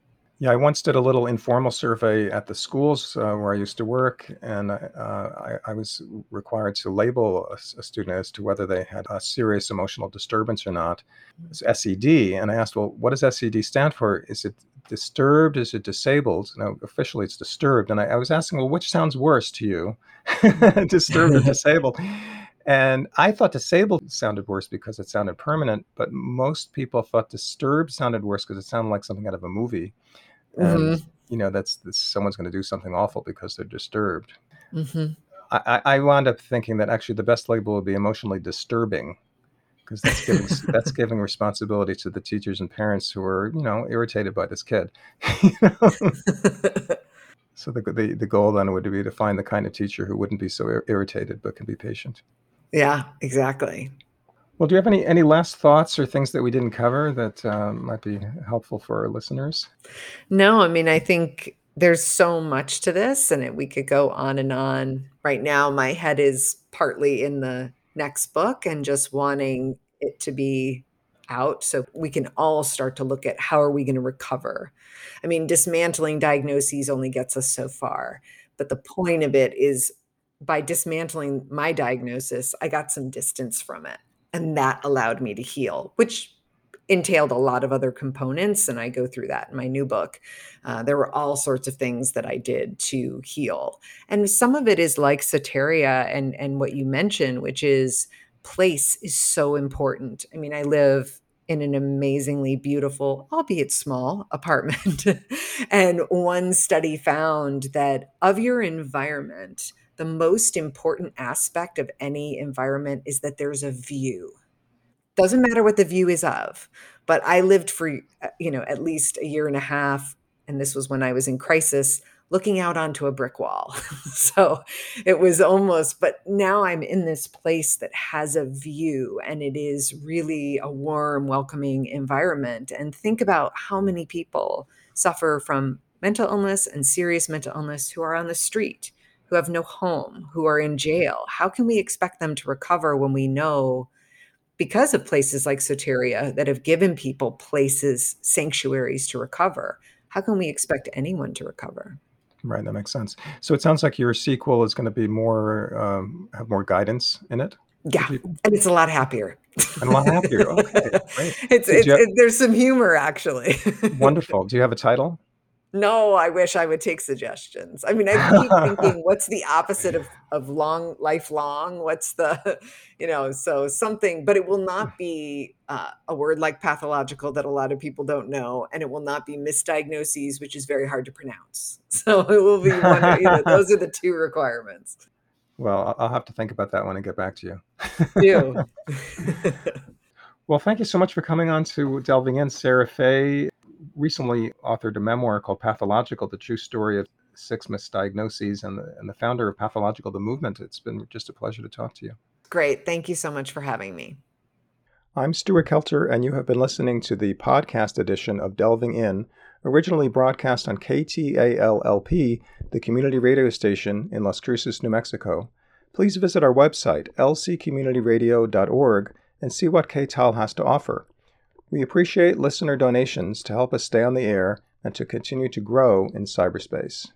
Yeah, I once did a little informal survey at the schools uh, where I used to work, and uh, I, I, was required to label a, a, student as to whether they had a serious emotional disturbance or not. It's SED, and I asked, well, what does SED stand for? Is it disturbed? Is it disabled? No, officially it's disturbed. And I, I was asking, well, which sounds worse to you, disturbed or disabled? And I thought disabled sounded worse because it sounded permanent, but most people thought disturbed sounded worse because it sounded like something out of a movie and mm-hmm. you know that's, that's someone's going to do something awful because they're disturbed. Mm-hmm. I, I wound up thinking that actually the best label would be emotionally disturbing because that's giving that's giving responsibility to the teachers and parents who are you know irritated by this kid. So the, the the goal then would be to find the kind of teacher who wouldn't be so ir- irritated but can be patient. Yeah exactly Well, do you have any any last thoughts or things that we didn't cover that um, might be helpful for our listeners? No, I mean, I think there's so much to this, and it, we could go on and on. Right now, my head is partly in the next book and just wanting it to be out so we can all start to look at how are we going to recover. I mean, dismantling diagnoses only gets us so far, but the point of it is by dismantling my diagnosis, I got some distance from it, and that allowed me to heal, which entailed a lot of other components and i go through that in my new book. Uh, there were all sorts of things that i did to heal. And some of it is like soteria and and what you mentioned which is place is so important. I mean i live in an amazingly beautiful albeit small apartment and one study found that of your environment the most important aspect of any environment is that there's a view doesn't matter what the view is of. But I lived for, uh, you know, at least a year and a half, and this was when I was in crisis, looking out onto a brick wall. so it was almost, but now I'm in this place that has a view and it is really a warm, welcoming environment. And think about how many people suffer from mental illness and serious mental illness who are on the street, who have no home, who are in jail. How can we expect them to recover when we know because of places like Soteria that have given people places, sanctuaries to recover, how can we expect anyone to recover? Right, that makes sense. So it sounds like your sequel is going to be more um, have more guidance in it. Yeah, and it's a lot happier. And a lot happier. Okay, it's, it's have, it, there's some humor actually. wonderful. Do you have a title? No, I wish I would take suggestions. I mean, I keep thinking, what's the opposite of, of long, lifelong? What's the, you know, so something, but it will not be uh, a word like pathological that a lot of people don't know, and it will not be misdiagnoses, which is very hard to pronounce. So it will be one, you know, those are the two requirements. Well, I'll have to think about that one and get back to you. you. well, thank you so much for coming on to Delving In, Sarah Fay recently authored a memoir called Pathological, the true story of six misdiagnoses, and the, and the founder of Pathological, the movement. It's been just a pleasure to talk to you. Great. Thank you so much for having me. I'm Stuart Kelter, and you have been listening to the podcast edition of Delving In, originally broadcast on KTALLP, the community radio station in Las Cruces, New Mexico. Please visit our website, lccommunityradio.org, and see what KTAL has to offer. We appreciate listener donations to help us stay on the air and to continue to grow in cyberspace.